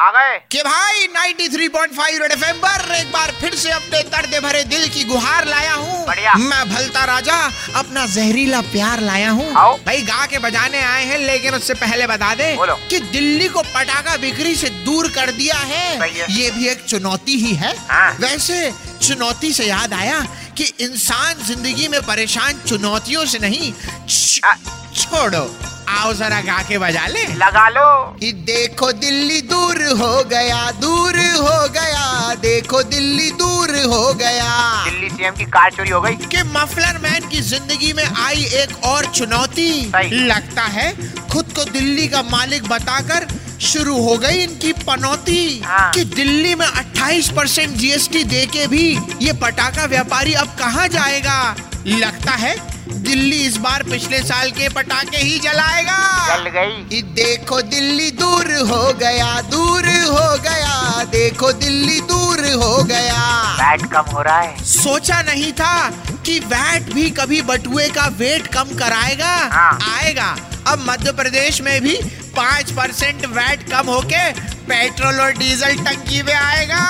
आ गए। कि भाई 93.5 रेड एफएम पर एक बार फिर से अपने दर्द भरे दिल की गुहार लाया हूँ। मैं भलता राजा अपना जहरीला प्यार लाया हूँ। भाई गा के बजाने आए हैं लेकिन उससे पहले बता दे बोलो। कि दिल्ली को पटाखा बिक्री से दूर कर दिया है। ये भी एक चुनौती ही है। हाँ। वैसे चुनौती से याद आया कि इंसान ज़िंदगी में परेशान चुनौतियों से नहीं छोड़ो। आओ जरा गा के बजा ले। लगा लो। कि देखो दिल्ली दूर हो गया दूर हो गया देखो दिल्ली दूर हो गया। दिल्ली सीएम की कार चोरी हो गई। कि मफलर मैन की ज़िंदगी में आई एक और चुनौती। लगता है खुद को दिल्ली का मालिक बताकर शुरू हो गई इनकी पनौती। हाँ। कि दिल्ली में 28 परसेंट जीएसटी दे के भी ये पटाखा व्यापारी अब कहाँ जाएगा? लगता है दिल्ली इस बार पिछले साल के पटाखे ही जलाएगा। जल गई। देखो दिल्ली दूर हो गया दूर हो गया देखो दिल्ली दूर हो गया। वैट कम हो रहा है। सोचा नहीं था कि वैट भी कभी बटुए का वेट कम कराएगा। हाँ। आएगा अब मध्य प्रदेश में भी पाँच परसेंट वैट कम होके पेट्रोल और डीजल टंकी में आएगा।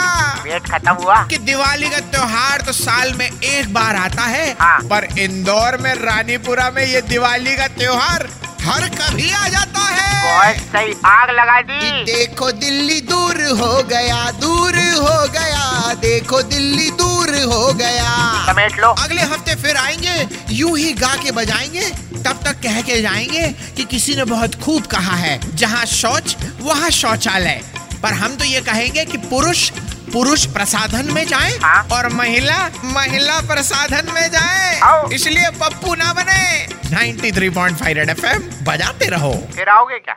वेट खत्म हुआ? कि दिवाली का त्योहार तो साल में एक बार आता है हाँ। पर इंदौर में रानीपुरा में ये दिवाली का त्योहार हर कभी आ जाता है। बहुत सही आग लगा दी। देखो दिल्ली दूर हो गया दूर हो गया देखो दिल्ली दूर हो गया। समेट लो। अगले हफ़्ते फिर आएँगे यूँ ही गा के बजाएँगे तब तक कह के जाएँगे कि किसी ने बहुत खूब कहा है। जहाँ शौच वहाँ शौचालय। पर हम तो ये कहेंगे कि पुरुष पुरुष प्रसाधन में जाए हाँ। और महिला महिला प्रसाधन में जाए। इसलिए पप्पू ना बने। 93.5 रेड एफएम बजाते रहो। फिर आओगे क्या?